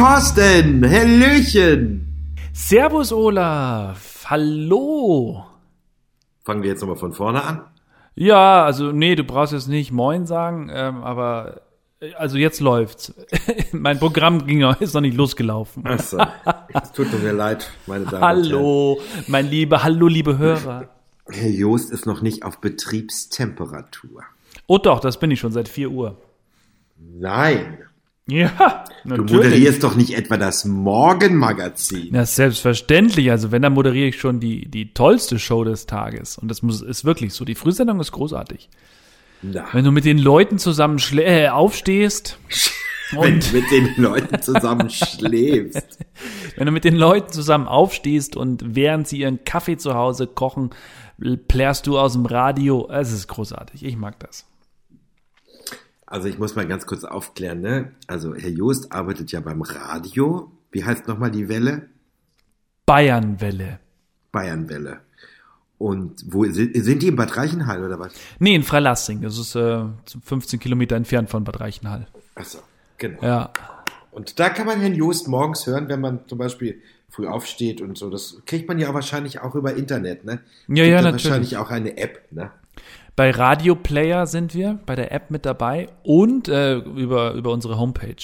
Thorsten, Hallöchen. Servus Olaf, hallo. Fangen wir jetzt nochmal von vorne an? Ja, also nee, du brauchst jetzt nicht Moin sagen, ähm, aber äh, also jetzt läuft's. mein Programm ging noch, ist noch nicht losgelaufen. Achso, es tut mir leid, meine Damen Hallo, mein liebe, hallo liebe Hörer. Herr Joost ist noch nicht auf Betriebstemperatur. Oh doch, das bin ich schon seit 4 Uhr. Nein. Ja, Du moderierst doch nicht etwa das Morgenmagazin. Ja, selbstverständlich. Also wenn, dann moderiere ich schon die, die tollste Show des Tages. Und das muss, ist wirklich so. Die Frühsendung ist großartig. Na, Wenn du mit den Leuten zusammen äh, aufstehst wenn und du mit den Leuten zusammen schläfst. wenn du mit den Leuten zusammen aufstehst und während sie ihren Kaffee zu Hause kochen, plärst du aus dem Radio. Es ist großartig. Ich mag das. Also ich muss mal ganz kurz aufklären, ne? Also Herr Joost arbeitet ja beim Radio. Wie heißt nochmal die Welle? Bayernwelle. Bayernwelle. Und wo sind, die in Bad Reichenhall oder was? Nee, in Freilassing. Das ist äh, 15 Kilometer entfernt von Bad Reichenhall. Achso, genau. Ja. Und da kann man Herrn Joost morgens hören, wenn man zum Beispiel früh aufsteht und so. Das kriegt man ja wahrscheinlich auch über Internet, ne? Ja, Gibt ja, natürlich. Wahrscheinlich auch eine App, ne? Bei Radio Player sind wir, bei der App mit dabei und äh, über, über unsere Homepage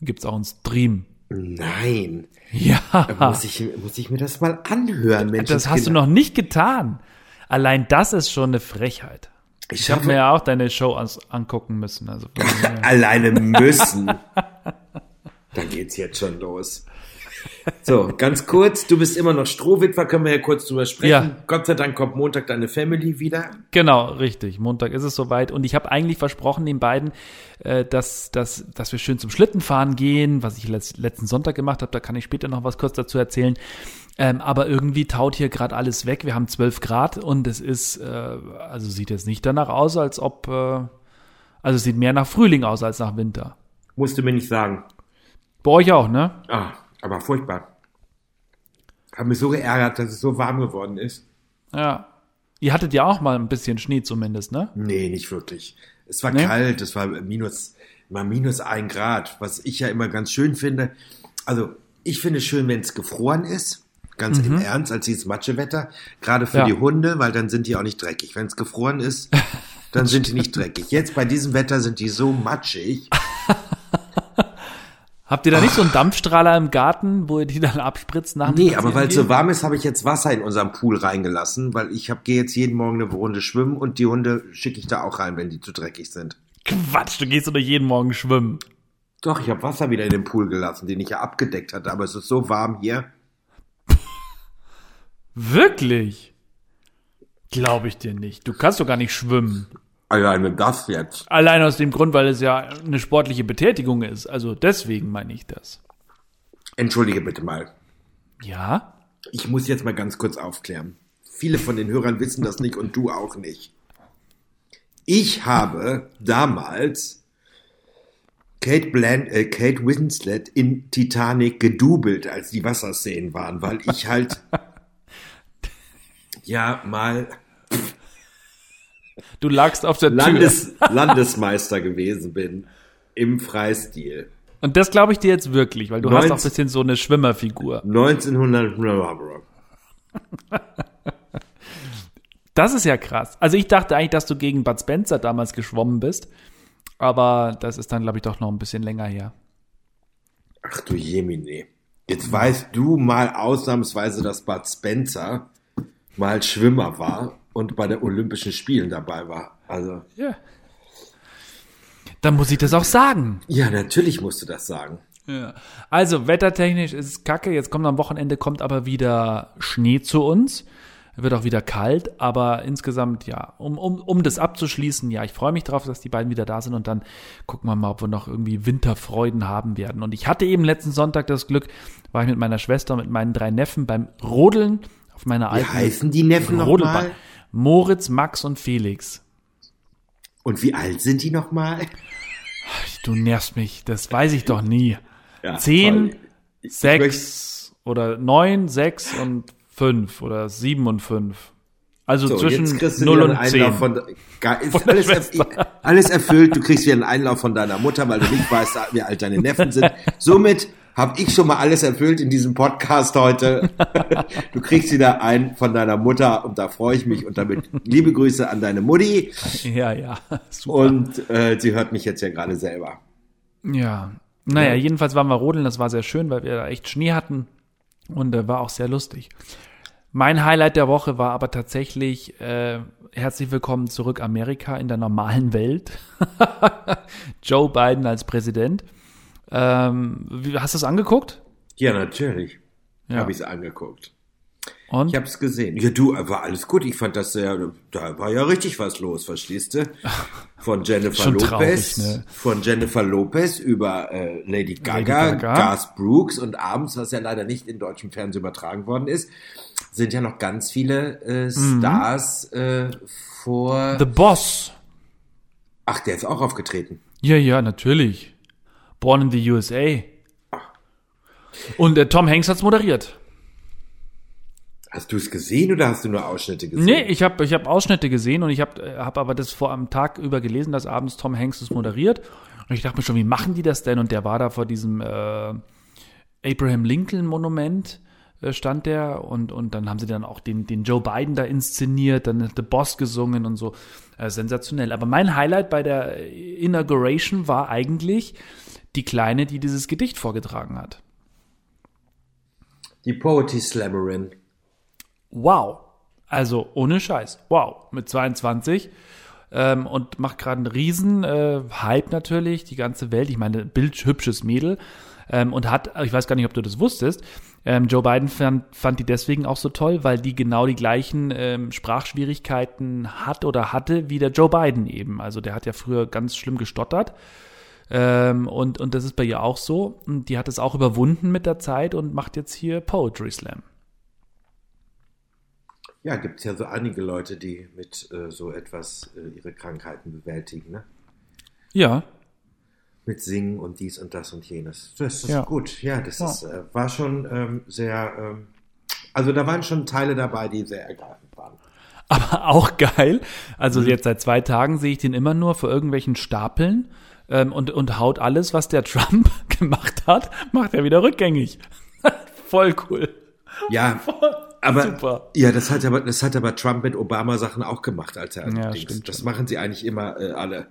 gibt's auch einen Stream. Nein. Ja, Muss ich, muss ich mir das mal anhören, Mensch. das hast du noch nicht getan. Allein das ist schon eine Frechheit. Ich Ich habe mir ja auch deine Show angucken müssen. Also alleine müssen. da geht's jetzt schon los. So, ganz kurz, du bist immer noch Strohwitwer, können wir ja kurz drüber sprechen. Ja. Gott sei Dank kommt Montag deine Family wieder. genau, richtig. Montag ist es soweit. Und ich habe eigentlich versprochen den beiden, äh, dass, dass, dass wir schön zum Schlittenfahren gehen, was ich letz, letzten Sonntag gemacht habe. Da kann ich später noch was kurz dazu erzählen. Ähm, aber irgendwie taut hier gerade alles weg. Wir haben 12 Grad und es ist, äh, also sieht jetzt nicht danach aus, als ob, äh, also es sieht mehr nach Frühling aus als nach Winter. Musst du mir nicht sagen. Bei euch auch, ne? Ah, aber furchtbar. Hab mich so geärgert, dass es so warm geworden ist. Ja. Ihr hattet ja auch mal ein bisschen Schnee zumindest, ne? Nee, nicht wirklich. Es war Nee? kalt, es war minus, mal minus ein Grad, was ich ja immer ganz schön finde. Also, ich finde es schön, wenn es gefroren ist. Ganz im Ernst, als dieses Matschewetter. Gerade für Mhm. Ja. die Hunde, weil dann sind die auch nicht dreckig. Wenn es gefroren ist, dann sind die nicht dreckig. Jetzt bei diesem Wetter sind die so matschig. Habt ihr da nicht so einen Dampfstrahler im Garten, wo ihr die dann abspritzt nach dem Nee, aber weil es so warm ist, habe ich jetzt Wasser in unserem Pool reingelassen, weil ich gehe jetzt jeden Morgen eine Runde schwimmen und die Hunde schicke ich da auch rein, wenn die zu dreckig sind. Quatsch, du gehst doch jeden Morgen schwimmen. Doch, ich habe Wasser wieder in den Pool gelassen, den ich ja abgedeckt hatte, aber es ist so warm hier. Wirklich? Glaube ich dir nicht. Du kannst doch gar nicht schwimmen. Alleine das jetzt. Allein aus dem Grund, weil es ja eine sportliche Betätigung ist. Also deswegen meine ich das. Entschuldige bitte mal. Ja? Ich muss jetzt mal ganz kurz aufklären. Viele von den Hörern wissen das nicht und du auch nicht. Ich habe damals Kate, Bland, äh, Kate Winslet in Titanic gedoubelt, als die Wasserszenen waren, weil ich halt ja mal Du lagst auf der Tür. Landes, Landesmeister gewesen bin im Freistil. Und das glaube ich dir jetzt wirklich, weil du hast auch ein bisschen so eine Schwimmerfigur. 1900. Das ist ja krass. Also ich dachte eigentlich, dass du gegen Bud Spencer damals geschwommen bist. Aber das ist dann, glaube ich, doch noch ein bisschen länger her. Ach du Jemine. Jetzt weißt du mal ausnahmsweise, dass Bud Spencer mal Schwimmer war und bei den Olympischen Spielen dabei war. Also, Ja. Dann muss ich das auch sagen. ja, natürlich musst du das sagen. Ja. Also, wettertechnisch ist es kacke. Jetzt kommt am Wochenende kommt aber wieder Schnee zu uns. Wird auch wieder kalt, aber insgesamt, ja, um, um, um das abzuschließen, ja, ich freue mich drauf, dass die beiden wieder da sind und dann gucken wir mal, ob wir noch irgendwie Winterfreuden haben werden. Und ich hatte eben letzten Sonntag das Glück, war ich mit meiner Schwester und mit meinen drei Neffen beim Rodeln auf meiner Wie alten heißen die Neffen Rodelbahn. nochmal? Moritz, Max und Felix. Und wie alt sind die nochmal? Du nervst mich, das weiß ich doch nie. Ja, Zehn. Ich- ich sechs oder neun, sechs und fünf oder sieben und fünf. Also So, zwischen null und zehn. Von, ist Von alles, alles erfüllt. Du kriegst wieder einen Einlauf von deiner Mutter, weil du nicht weißt, wie alt deine Neffen sind. Somit habe ich schon mal alles erfüllt in diesem Podcast heute. Du kriegst wieder ein von deiner Mutter und da freue ich mich und damit liebe Grüße an deine Mutti. Ja, ja, super. Und äh, sie hört mich jetzt ja gerade selber. Ja, naja, jedenfalls waren wir rodeln, das war sehr schön, weil wir da echt Schnee hatten und äh, war auch sehr lustig. Mein Highlight der Woche war aber tatsächlich äh, herzlich willkommen zurück Amerika in der normalen Welt. Joe Biden als Präsident. Ähm, wie, hast du es angeguckt? Ja, natürlich. Ja. Habe ich es angeguckt. Und? Ich habe es gesehen. Ja, du, war alles gut. Ich fand das ja, da war ja richtig was los, verstehst du? Von Jennifer Lopez, traurig, ne? von Jennifer Lopez über äh, Lady Gaga, Gaga. Garth Brooks und abends, was ja leider nicht in deutschem Fernsehen übertragen worden ist, sind ja noch ganz viele äh, Stars äh, vor. The Boss. Ach, der ist auch aufgetreten. Ja, ja, natürlich. Born in the USA. Und der Tom Hanks hat's moderiert. Hast du es gesehen oder hast du nur Ausschnitte gesehen? Nee, ich habe ich hab Ausschnitte gesehen und ich habe hab aber das vor einem Tag über gelesen, dass abends Tom Hanks es moderiert. Und ich dachte mir schon, wie machen die das denn? Und der war da vor diesem äh, Abraham Lincoln Monument äh, stand der und, und dann haben sie dann auch den, den Joe Biden da inszeniert, dann hat The Boss gesungen und so. Äh, sensationell. Aber mein Highlight bei der Inauguration war eigentlich die Kleine, die dieses Gedicht vorgetragen hat. Die Poetry Slammerin. Wow. Also ohne Scheiß. Wow. Mit 22. Ähm, und macht gerade einen riesen äh, Hype natürlich, die ganze Welt. Ich meine, bildhübsches Mädel. Ähm, und hat, ich weiß gar nicht, ob du das wusstest, ähm, Joe Biden fand, fand die deswegen auch so toll, weil die genau die gleichen ähm, Sprachschwierigkeiten hat oder hatte wie der Joe Biden eben. Also der hat ja früher ganz schlimm gestottert. Ähm, und, und das ist bei ihr auch so. Und die hat es auch überwunden mit der Zeit und macht jetzt hier Poetry Slam. Ja, gibt es ja so einige Leute, die mit äh, so etwas äh, ihre Krankheiten bewältigen, ne? Ja, Mit Singen und dies und das und jenes. Das ist Ja. gut. Ja, das Ja. Ist, äh, war schon ähm, sehr. Ähm, also da waren schon Teile dabei, die sehr ergreifend waren. Aber auch geil. Also jetzt seit zwei Tagen sehe ich den immer nur vor irgendwelchen Stapeln ähm, und, und haut alles, was der Trump gemacht hat, macht er wieder rückgängig. Voll cool. Ja, aber Super. ja, das hat aber das hat aber Trump mit Obama Sachen auch gemacht, als er Ja, Das schon. machen sie eigentlich immer äh, alle.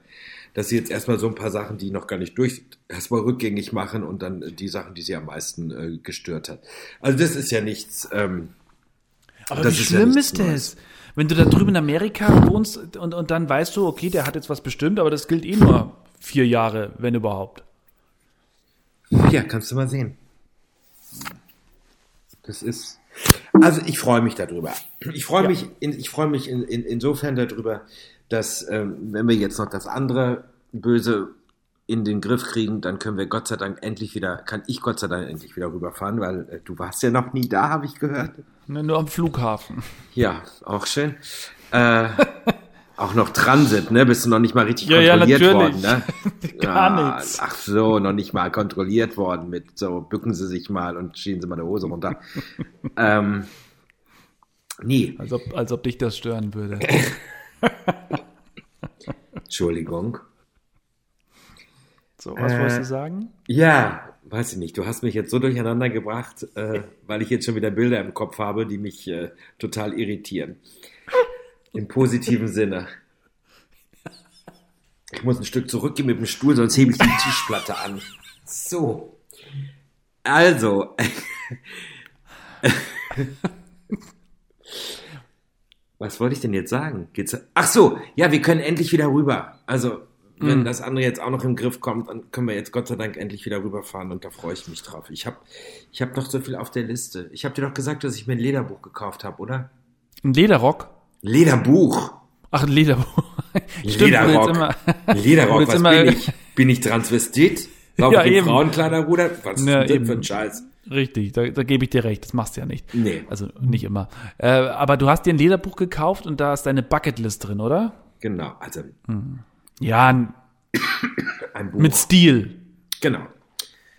Dass sie jetzt erstmal so ein paar Sachen, die noch gar nicht durch, erstmal rückgängig machen und dann äh, die Sachen, die sie am meisten äh, gestört hat. Also das ist ja nichts. Ähm, Aber Das wie ist ja schlimm nichts ist das? Wenn du da drüben in Amerika wohnst und, und dann weißt du, okay, der hat jetzt was bestimmt, aber das gilt eh nur vier Jahre, wenn überhaupt. Ja, kannst du mal sehen. Das ist. Also ich freue mich darüber. Ich freue Ja. mich, in, ich freue mich in, in, insofern darüber, dass ähm, wenn wir jetzt noch das andere Böse in den Griff kriegen, dann können wir Gott sei Dank endlich wieder, kann ich Gott sei Dank endlich wieder rüberfahren, weil äh, du warst ja noch nie da, habe ich gehört. Ne, Nur am Flughafen. Ja, auch schön. Äh, auch noch Transit, ne? Bist du noch nicht mal richtig Ja, ja, kontrolliert natürlich. worden, ne? Gar Ah, nichts. Ach so, noch nicht mal kontrolliert worden mit so, bücken Sie sich mal und schieben Sie mal die Hose runter. ähm, nie. Als ob, als ob dich das stören würde. Entschuldigung. So, was Äh, wolltest du sagen? Ja, weiß ich nicht. Du hast mich jetzt so durcheinander gebracht, äh, weil ich jetzt schon wieder Bilder im Kopf habe, die mich äh, total irritieren. Im positiven Sinne. Ich muss ein Stück zurückgehen mit dem Stuhl, sonst hebe ich die Tischplatte an. So. Also. Was wollte ich denn jetzt sagen? Geht's, ach so, ja, wir können endlich wieder rüber. Also, wenn das andere jetzt auch noch im Griff kommt, dann können wir jetzt Gott sei Dank endlich wieder rüberfahren und da freue ich mich drauf. Ich habe ich hab noch so viel auf der Liste. Ich habe dir doch gesagt, dass ich mir ein Lederbuch gekauft habe, oder? Ein Lederrock? Lederbuch. Ach, ein Lederbuch. Stimmt, Lederrock. jetzt immer, Lederrock, was immer, bin ich? Bin ich Transvestit? Laufe Ja, ich im eben. Frauenkleider, Bruder? Was Ja, ist denn für ein Scheiß? Richtig, da, da gebe ich dir recht, das machst du ja nicht. Nee. Also nicht immer. Äh, aber du hast dir ein Lederbuch gekauft und da ist deine Bucketlist drin, oder? Genau, also Ja, n- ein Buch. mit Stil. Genau.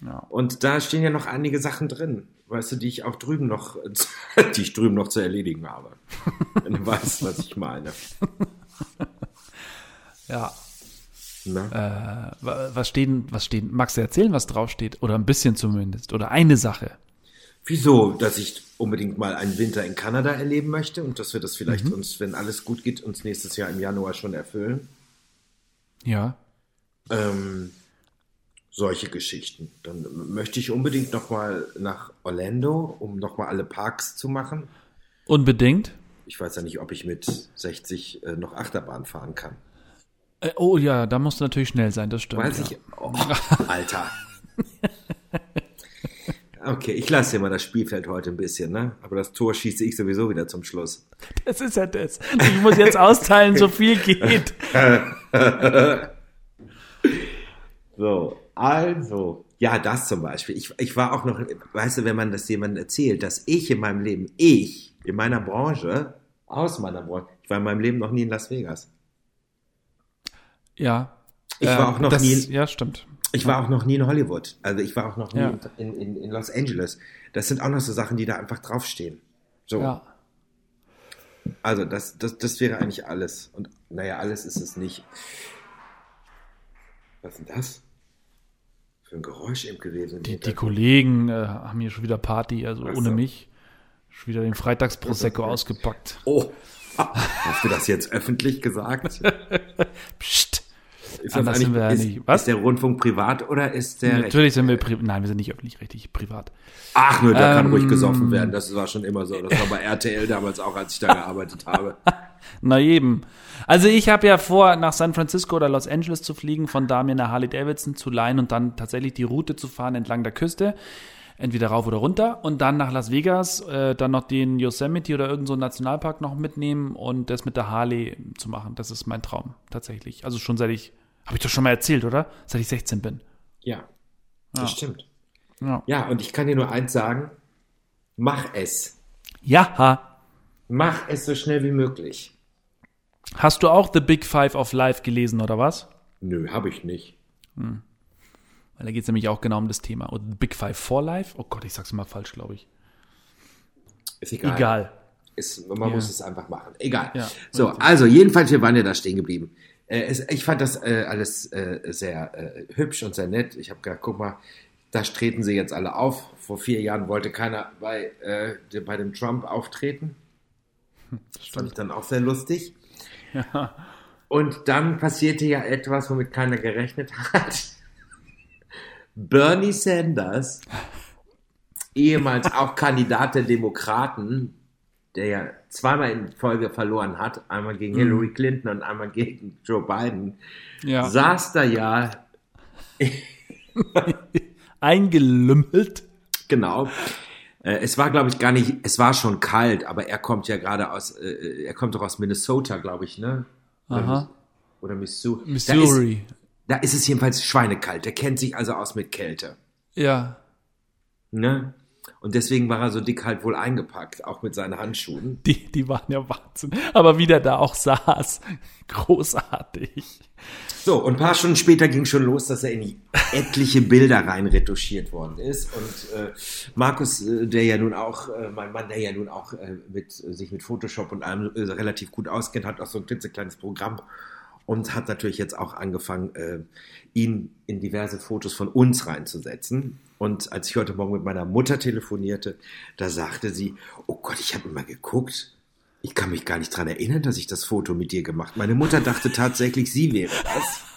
Ja. Und da stehen ja noch einige Sachen drin, weißt du, die ich auch drüben noch, die ich drüben noch zu erledigen habe. Wenn du weißt, was ich meine. Ja. Na? Äh, wa- was stehen, was stehen, magst du erzählen, was draufsteht? Oder ein bisschen zumindest. Oder eine Sache. Wieso? Dass ich unbedingt mal einen Winter in Kanada erleben möchte und dass wir das vielleicht Mhm. uns, wenn alles gut geht, uns nächstes Jahr im Januar schon erfüllen. Ja. Ähm, solche Geschichten. Dann möchte ich unbedingt noch mal nach Orlando, um noch mal alle Parks zu machen. Unbedingt. Ich weiß ja nicht, ob ich mit 60 äh, noch Achterbahn fahren kann. Äh, oh ja, da musst du natürlich schnell sein, das stimmt. Weiß ja. ich. Oh, Alter. Okay, ich lasse dir mal das Spielfeld heute ein bisschen, ne? Aber das Tor schieße ich sowieso wieder zum Schluss. Das ist ja das. Ich muss jetzt austeilen, so viel geht. So, also. Ja, das zum Beispiel. Ich, ich war auch noch, weißt du, wenn man das jemandem erzählt, dass ich in meinem Leben, ich, in meiner Branche, aus meiner Branche, ich war in meinem Leben noch nie in Las Vegas. Ja. Ich war auch noch das, nie in- Ja, stimmt. Ich war auch noch nie in Hollywood. Also ich war auch noch nie Ja. in, in, in Los Angeles. Das sind auch noch so Sachen, die da einfach draufstehen. So. Ja. Also das, das, das wäre eigentlich alles. Und naja, alles ist es nicht. Was ist denn das? Für ein Geräusch eben gewesen. Die, die Kollegen äh, haben hier schon wieder Party, also Ach ohne so. mich. Schon wieder den Freitagsprosecco ausgepackt. oh, hast du das jetzt öffentlich gesagt? Psst. Ist Anders sind wir ja ist, nicht. Was? ist der Rundfunk privat oder ist der... Natürlich sind wir privat. Nein, wir sind nicht öffentlich, richtig privat. Ach, nur da kann Ähm. ruhig gesoffen werden. Das war schon immer so. Das war bei RTL damals auch, als ich da gearbeitet habe. Na eben. Also ich habe ja vor, nach San Francisco oder Los Angeles zu fliegen, von da mir eine Harley Davidson zu leihen und dann tatsächlich die Route zu fahren entlang der Küste. Entweder rauf oder runter und dann nach Las Vegas, äh, dann noch den Yosemite oder irgendeinen so Nationalpark noch mitnehmen und das mit der Harley zu machen. Das ist mein Traum, tatsächlich. Also schon seit ich, habe ich doch schon mal erzählt, oder? Seit ich 16 bin. Ja, das stimmt. Ja. Ja, und ich kann dir nur eins sagen. Mach es. Ja. Mach es so schnell wie möglich. Hast du auch The Big Five of Life gelesen, oder was? Nö, habe ich nicht. Weil da geht es nämlich auch genau um das Thema. Oder The Big Five for Life? Oh Gott, ich sag's immer falsch, glaube ich. Ist egal. Egal. Ist, man muss es einfach machen. Egal. Ja, so, also jedenfalls, wir waren ja da stehen geblieben. Äh, es, ich fand das äh, alles äh, sehr äh, hübsch und sehr nett. Ich habe gedacht, guck mal, da treten sie jetzt alle auf. Vor vier Jahren wollte keiner bei, äh, bei dem Trump auftreten. Das fand ich dann auch sehr lustig. Und dann passierte ja etwas, womit keiner gerechnet hat. Bernie Sanders, ehemals auch Kandidat der Demokraten, der ja zweimal in Folge verloren hat, einmal gegen Hillary Clinton und einmal gegen Joe Biden, Ja. saß da ja, Eingelümmelt. genau. Äh, Es war, glaube ich, gar nicht, es war schon kalt, aber er kommt ja gerade aus, äh, er kommt doch aus Minnesota, glaube ich, ne? Aha. Oder Missouri. Da ist, Missouri. da ist es jedenfalls schweinekalt. Der kennt sich also aus mit Kälte. Ja. Ne? Und deswegen war er so dick halt wohl eingepackt, auch mit seinen Handschuhen. Die, die waren ja Wahnsinn. Aber wie der da auch saß. Großartig. So, und ein paar Stunden später ging schon los, dass er in etliche Bilder rein retuschiert worden ist. Und äh, Markus, äh, der ja nun auch, äh, mein Mann, der ja nun auch äh, mit, sich mit Photoshop und allem äh, relativ gut auskennt, hat auch so ein klitzekleines Programm und hat natürlich jetzt auch angefangen, äh, ihn in diverse Fotos von uns reinzusetzen. Und als ich heute Morgen mit meiner Mutter telefonierte, da sagte sie, oh Gott, ich habe immer geguckt. Ich kann mich gar nicht dran erinnern, dass ich das Foto mit dir gemacht. Meine Mutter dachte tatsächlich, sie wäre das.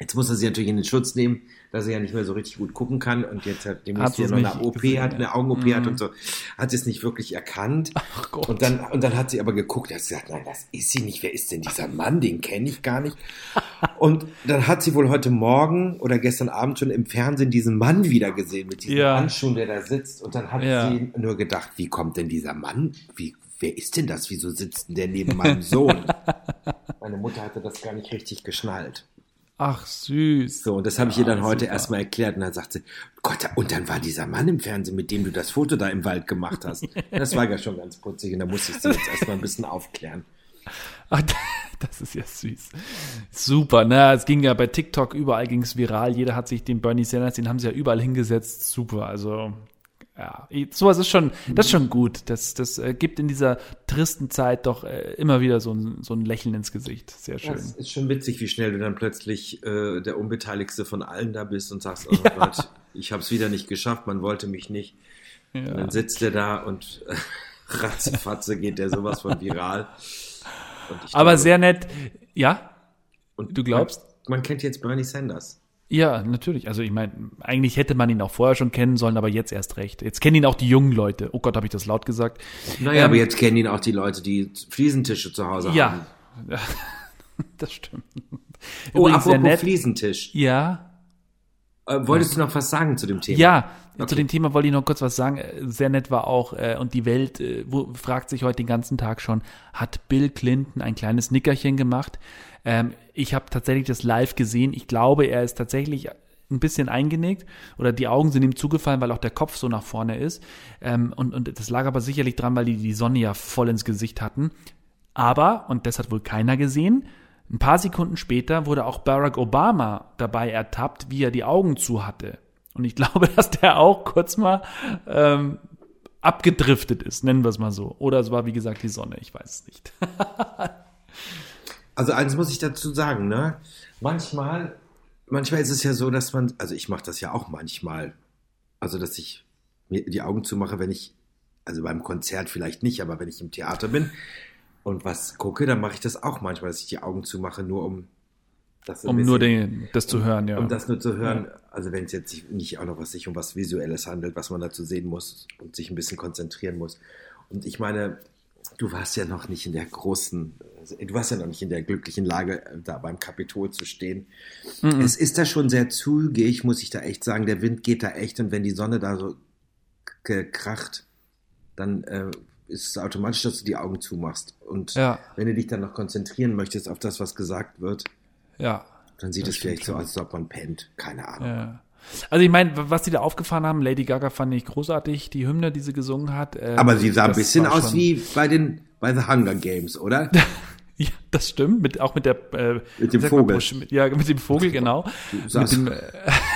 Jetzt muss er sie natürlich in den Schutz nehmen, dass er ja nicht mehr so richtig gut gucken kann und jetzt hat dem Hat hier noch eine OP gesehen, hat, eine Augen-OP hat und so, hat sie es nicht wirklich erkannt. Ach Gott. Und dann, und dann hat sie aber geguckt, hat gesagt, nein, das ist sie nicht. Wer ist denn dieser Mann? Den kenne ich gar nicht. Und dann hat sie wohl heute Morgen oder gestern Abend schon im Fernsehen diesen Mann wieder gesehen mit diesen Ja. Handschuhen, der da sitzt. Und dann hat Ja. sie nur gedacht, wie kommt denn dieser Mann? Wie, wer ist denn das? Wieso sitzt denn der neben meinem Sohn? Meine Mutter hatte das gar nicht richtig geschnallt. Ach, süß. So, und das habe ich ihr dann Ja, heute super. erstmal erklärt. Und dann sagt sie, Gott, und dann war dieser Mann im Fernsehen, mit dem du das Foto da im Wald gemacht hast. Das war ja schon ganz putzig. Und da musste ich sie jetzt erstmal ein bisschen aufklären. Ach, das ist ja süß. Super, ne? Es ging ja bei TikTok, überall ging es viral. Jeder hat sich den Bernie Sanders, den haben sie ja überall hingesetzt. Super, also ja, sowas ist schon, das ist schon gut. Das, das äh, gibt in dieser tristen Zeit doch äh, immer wieder so ein, so ein Lächeln ins Gesicht. Sehr schön. Es ist schon witzig, wie schnell du dann plötzlich äh, der Unbeteiligste von allen da bist und sagst, oh Ja. Gott, ich habe es wieder nicht geschafft, man wollte mich nicht. Und Ja. dann sitzt er da und äh, ratzefatze geht der sowas von viral. Aber glaube- sehr nett. Ja? und du glaubst? Man, man kennt jetzt Bernie Sanders. Ja, natürlich. Also ich meine, eigentlich hätte man ihn auch vorher schon kennen sollen, aber jetzt erst recht. Jetzt kennen ihn auch die jungen Leute. Oh Gott, habe ich das laut gesagt? Naja, Ähm, aber jetzt kennen ihn auch die Leute, die Fliesentische zu Hause haben. Ja, das stimmt. Oh, Übrigens apropos. Fliesentisch. Ja, Äh, wolltest du noch was sagen zu dem Thema? ja. Okay. Zu dem Thema wollte ich noch kurz was sagen. Äh, Sehr nett war auch, äh, und die Welt äh, wo, fragt sich heute den ganzen Tag schon, hat Bill Clinton ein kleines Nickerchen gemacht? Ähm, ich habe tatsächlich das live gesehen. Ich glaube, er ist tatsächlich ein bisschen eingenickt oder die Augen sind ihm zugefallen, weil auch der Kopf so nach vorne ist. Ähm, und, und das lag aber sicherlich dran, weil die die Sonne ja voll ins Gesicht hatten. Aber, und das hat wohl keiner gesehen, ein paar Sekunden später wurde auch Barack Obama dabei ertappt, wie er die Augen zu hatte. Und ich glaube, dass der auch kurz mal ähm, abgedriftet ist, nennen wir es mal so. Oder es war, wie gesagt, die Sonne, ich weiß es nicht. Also eins muss ich dazu sagen, ne? Manchmal, manchmal ist es ja so, dass man, also ich mache das ja auch manchmal, also dass ich mir die Augen zumache, wenn ich, also beim Konzert vielleicht nicht, aber wenn ich im Theater bin und was gucke, dann mache ich das auch manchmal, dass ich die Augen zumache, nur um das Um nur den, das zu hören, ja. um das nur zu hören, also wenn es jetzt nicht auch noch was sich um was Visuelles handelt, was man dazu sehen muss und sich ein bisschen konzentrieren muss. Und ich meine, du warst ja noch nicht in der großen, du warst ja noch nicht in der glücklichen Lage, äh, da beim Kapitol zu stehen. Mhm. Es ist da schon sehr zügig, muss ich da echt sagen. Der Wind geht da echt und wenn die Sonne da so kracht, dann äh, ist es automatisch, dass du die Augen zumachst. Und Ja. wenn du dich dann noch konzentrieren möchtest auf das, was gesagt wird, ja. dann sieht es vielleicht so aus, als ob man pennt. Keine Ahnung. Ja. Also ich meine, was die da aufgefahren haben, Lady Gaga fand ich großartig, die Hymne, die sie gesungen hat. ähm, Aber sie sah ein bisschen aus wie bei den bei The Hunger Games, oder? Ja, das stimmt, mit, auch mit der äh, Mit dem Vogel. Mit, ja, mit dem Vogel, genau. mit dem, äh,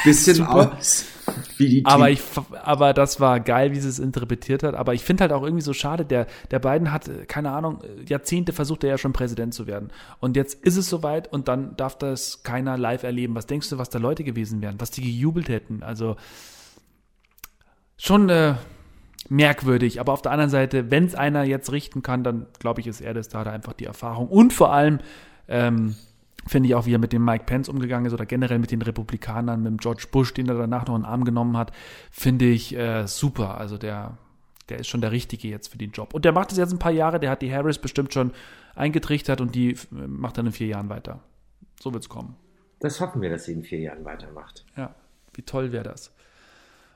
Bisschen aus wie die aber ich, aber das war geil, wie sie es interpretiert hat. Aber ich finde halt auch irgendwie so schade, der, der Biden hat, äh, keine Ahnung, äh, Jahrzehnte versucht er ja schon Präsident zu werden. Und jetzt ist es soweit und dann darf das keiner live erleben. Was denkst du, was da Leute gewesen wären, was die gejubelt hätten? Also schon äh, merkwürdig. Aber auf der anderen Seite, wenn es einer jetzt richten kann, dann glaube ich, ist er das. Da hat er einfach die Erfahrung. Und vor allem ähm, finde ich auch, wie er mit dem Mike Pence umgegangen ist oder generell mit den Republikanern, mit dem George Bush, den er danach noch in den Arm genommen hat, finde ich äh, super. Also der, der ist schon der Richtige jetzt für den Job. Und der macht es jetzt ein paar Jahre, der hat die Harris bestimmt schon eingetrichtert und die f- macht dann in vier Jahren weiter. So wird's kommen. Das hoffen wir, dass sie in vier Jahren weitermacht. Ja, wie toll wäre das.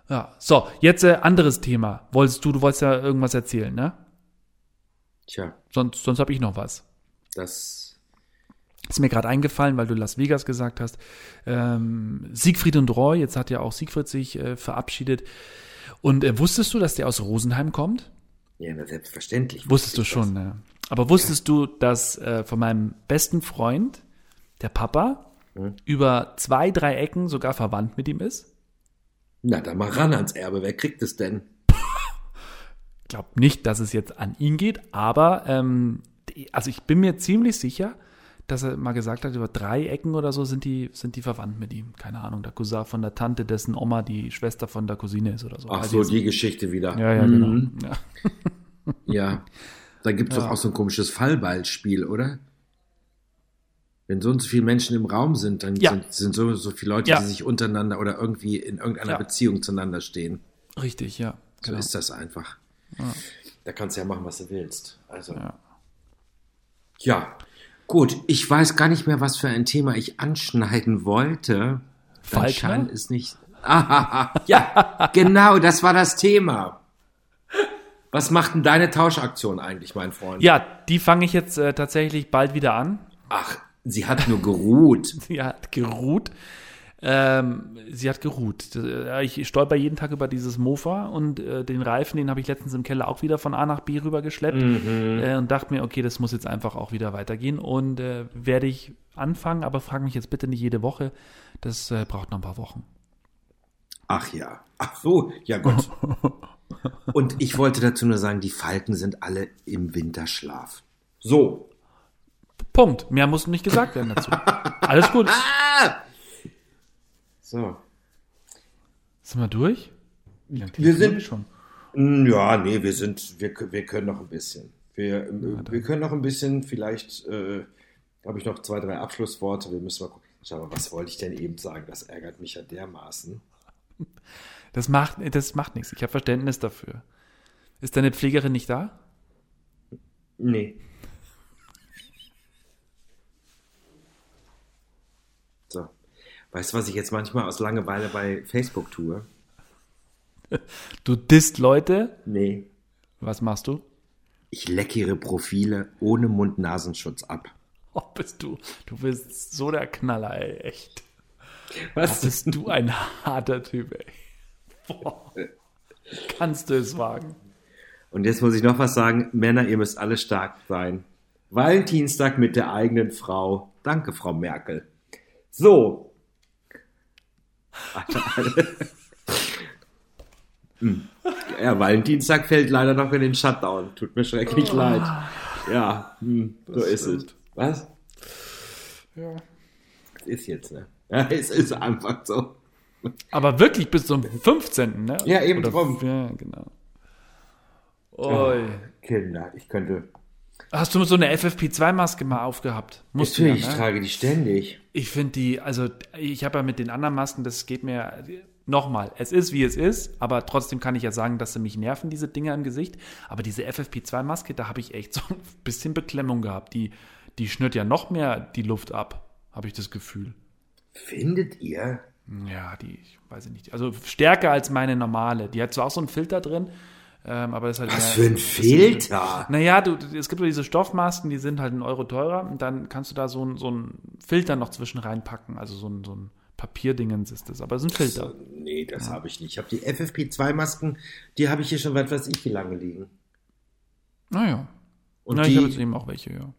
Ja, so, jetzt äh, anderes Thema. Wolltest du, du wolltest ja irgendwas erzählen, ne? Tja, Sonst, sonst habe ich noch was. das Ist mir gerade eingefallen, weil du Las Vegas gesagt hast. Ähm, Siegfried und Roy, jetzt hat ja auch Siegfried sich äh, verabschiedet. Und äh, wusstest du, dass der aus Rosenheim kommt? ja na, selbstverständlich. Wusstest du schon, ne? Aber wusstest du, dass äh, von meinem besten Freund, der Papa, Hm. über zwei, drei Ecken sogar verwandt mit ihm ist? Na, dann mal ran ans Erbe. Wer kriegt es denn? Ich glaube nicht, dass es jetzt an ihn geht, aber ähm, also ich bin mir ziemlich sicher, dass er mal gesagt hat, über drei Ecken oder so sind die, sind die verwandt mit ihm. Keine Ahnung, der Cousin von der Tante, dessen Oma die Schwester von der Cousine ist oder so. Ach Weiß so, die Geschichte wieder. Ja, ja, Mhm. genau. Ja. Ja. Da gibt es Ja. doch auch so ein komisches Fallballspiel, oder? Wenn so und so viele Menschen im Raum sind, dann Ja. sind, sind so, so viele Leute, Ja. die sich untereinander oder irgendwie in irgendeiner Ja. Beziehung zueinander stehen. Richtig, ja. So Genau. ist das einfach. Da kannst du ja machen, was du willst. Also. Ja. Ja, gut. Ich weiß gar nicht mehr, was für ein Thema ich anschneiden wollte. Falkner? scheint es nicht. Ah, ja, genau, das war das Thema. Was macht denn deine Tauschaktion eigentlich, mein Freund? Ja, die fange ich jetzt äh, tatsächlich bald wieder an. Ach, sie hat nur geruht. Sie hat geruht. Ähm, sie hat geruht. Äh, Ich stolper jeden Tag über dieses Mofa und äh, den Reifen, den habe ich letztens im Keller auch wieder von A nach B rüber geschleppt äh, und dachte mir, okay, das muss jetzt einfach auch wieder weitergehen und äh, werde ich anfangen, aber frage mich jetzt bitte nicht jede Woche. Das äh, braucht noch ein paar Wochen. Ach ja. Ach so, ja gut. Und ich wollte dazu nur sagen, die Falken sind alle im Winterschlaf. So. Punkt. Mehr muss nicht gesagt werden dazu. Alles gut. So. Sind wir durch? Ja, Wir sind- schon. Mm, Ja, nee, wir sind, wir, wir können noch ein bisschen. Wir, äh, wir können noch ein bisschen, vielleicht äh, habe ich noch zwei, drei Abschlussworte. Wir müssen mal gucken. Schau mal, was wollte ich denn eben sagen? Das ärgert mich ja dermaßen. Das macht, das macht nichts. Ich habe Verständnis dafür. Ist deine Pflegerin nicht da? Nee. So. Weißt du, was ich jetzt manchmal aus Langeweile bei Facebook tue? Du disst Leute. Nee. Was machst du? Ich lecke ihre Profile ohne Mund-Nasenschutz ab. Oh, bist du. Du bist so der Knaller, ey. Echt. Was? Bist du ein harter Typ, ey. Boah. Kannst du es wagen? Und jetzt muss ich noch was sagen. Männer, ihr müsst alle stark sein. Valentinstag mit der eigenen Frau. Danke, Frau Merkel. So. Hm. Ja, Valentinstag fällt leider noch in den Shutdown. Tut mir schrecklich leid. Ja, hm, so ist es. Was? Ja. Ist jetzt, ne? Ja, es ist einfach so. Aber wirklich bis zum 15. Ne? Ja, eben Oder, drum. Ja, genau. Oi. Kinder, ich könnte. Hast du so eine FFP2-Maske mal aufgehabt? Musst Natürlich, ich ja, ne? trage die ständig. Ich finde die, also ich habe ja mit den anderen Masken, das geht mir nochmal. Es ist wie es ist, aber trotzdem kann ich ja sagen, dass sie mich nerven, diese Dinger im Gesicht. Aber diese FFP2-Maske, da habe ich echt so ein bisschen Beklemmung gehabt. Die, die schnürt ja noch mehr die Luft ab, habe ich das Gefühl. Findet ihr? Ja, die, ich weiß ich nicht. Also stärker als meine normale. Die hat zwar auch so einen Filter drin, ähm, aber das ist halt. Was mehr- für ein Filter? Naja, du, es gibt ja diese Stoffmasken, die sind halt einen Euro teurer und dann kannst du da so, ein, so einen Filter noch zwischen reinpacken. Also so ein, so ein Papierdingens ist das, aber es ist ein Filter. Nee, das habe ich nicht. Ich habe die FFP2-Masken, die habe ich hier schon weit weiß ich wie lange liegen. Naja. Und Na, ich habe die, jetzt eben auch welche, ja.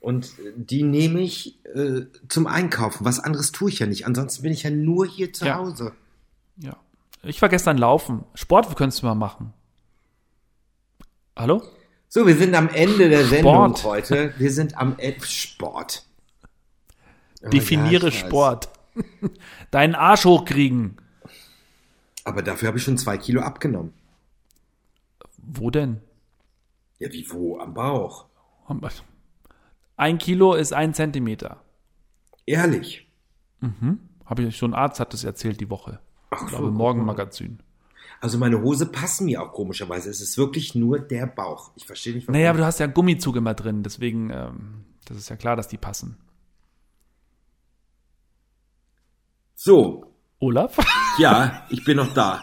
und die nehme ich äh, zum Einkaufen. Was anderes tue ich ja nicht. Ansonsten bin ich ja nur hier zu Ja. Hause. ja. Ich war gestern laufen. Sport könntest du mal machen. Hallo? So, wir sind am Ende der Sendung Sport. heute. Wir sind am Ende. Sport. Oh, Definiere ja. Sport. Deinen Arsch hochkriegen. Aber dafür habe ich schon zwei Kilo abgenommen. Wo denn? Ja, wie wo? Am Bauch. Ein Kilo ist ein Zentimeter. Ehrlich. Habe ich schon ein Arzt hat das erzählt die Woche. Ach Ich so, glaube, im Morgenmagazin. Also meine Hose passen mir auch komischerweise. Es ist wirklich nur der Bauch. Ich verstehe nicht, warum. Naja, aber du hast ja einen Gummizug immer drin, deswegen, ähm, das ist ja klar, dass die passen. so, Olaf? Ja, ich bin noch da.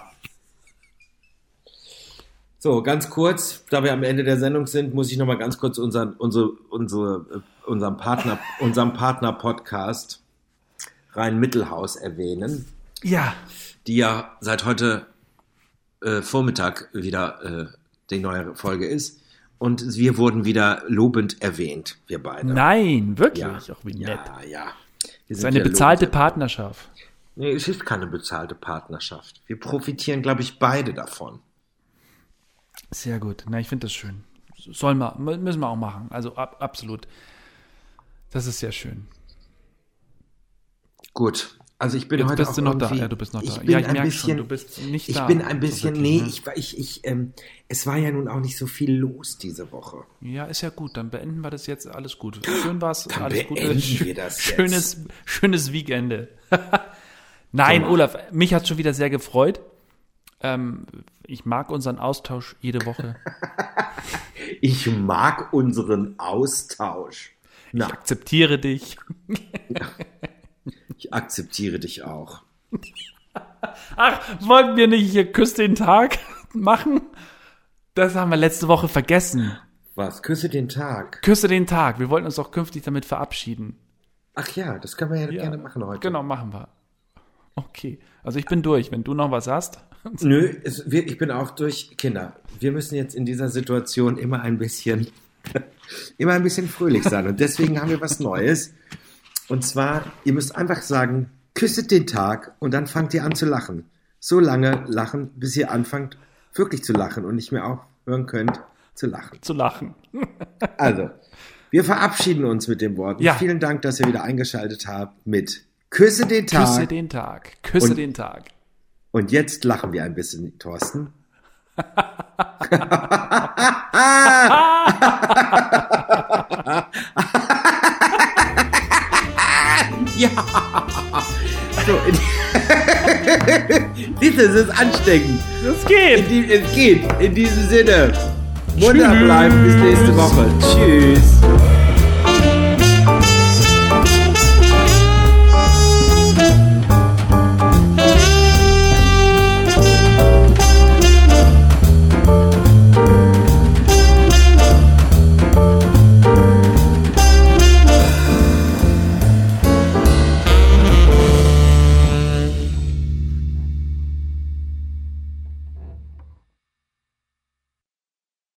So, ganz kurz, da wir am Ende der Sendung sind, muss ich noch mal ganz kurz unseren, unsere, unsere, äh, unseren Partner, unseren Partner-Podcast Rhein-Mittelhaus erwähnen, Ja. die ja seit heute äh, Vormittag wieder äh, die neue Folge ist. Und wir wurden wieder lobend erwähnt, wir beide. Nein, wirklich. ja, Auch wie ja, nett. ja. Wir Das ist eine ja bezahlte Partnerschaft. Nee, es ist keine bezahlte Partnerschaft. Wir profitieren, glaube ich, beide davon. Sehr gut. Na, ich finde das schön. Sollen wir, mü- müssen wir auch machen. Also ab, absolut. Das ist sehr schön. Gut. Also ich bin Jetzt heute bist auch du noch da. Ja, du bist noch ich da. Bin Ja, ich ein bisschen, schon, du bist nicht ich da. bin ein So bisschen, wirklich, nee, ne? ich, ich, ich, ähm, es war ja nun auch nicht so viel los diese Woche. Ja, ist ja gut. Dann beenden wir das jetzt. Alles gut. Schön war's. Dann Alles Gute. wir das jetzt. Schönes, schönes Weekende. Nein, Genau. Olaf, mich hat schon wieder sehr gefreut. Ähm, ich mag unseren Austausch jede Woche. Ich mag unseren Austausch. Ich Na, akzeptiere dich. Ich akzeptiere dich auch. Ach, wollten wir nicht hier Küss den Tag machen? Das haben wir letzte Woche vergessen. Was? Küsse den Tag. Küsse den Tag. Wir wollten uns auch künftig damit verabschieden. Ach ja, das können wir ja, Ja, gerne machen heute. Genau, machen wir. Okay. Also ich bin durch. Wenn du noch was hast. Nö, es, wir, ich bin auch durch. Kinder, wir müssen jetzt in dieser Situation immer ein bisschen, immer ein bisschen fröhlich sein. Und deswegen haben wir was Neues. Und zwar, ihr müsst einfach sagen, küsset den Tag und dann fangt ihr an zu lachen. So lange lachen, bis ihr anfangt wirklich zu lachen und nicht mehr aufhören könnt zu lachen. Zu lachen. Also, wir verabschieden uns mit dem Wort. Ja. Vielen Dank, dass ihr wieder eingeschaltet habt mit Küsse den Tag. Küsse den Tag. Küsse Und- den Tag. Und jetzt lachen wir ein bisschen, Thorsten. ja. So, Siehst du, es ist ansteckend. Das geht. Die, es geht. In diesem Sinne. Wunder bleiben. Bis nächste Woche. Tschüss.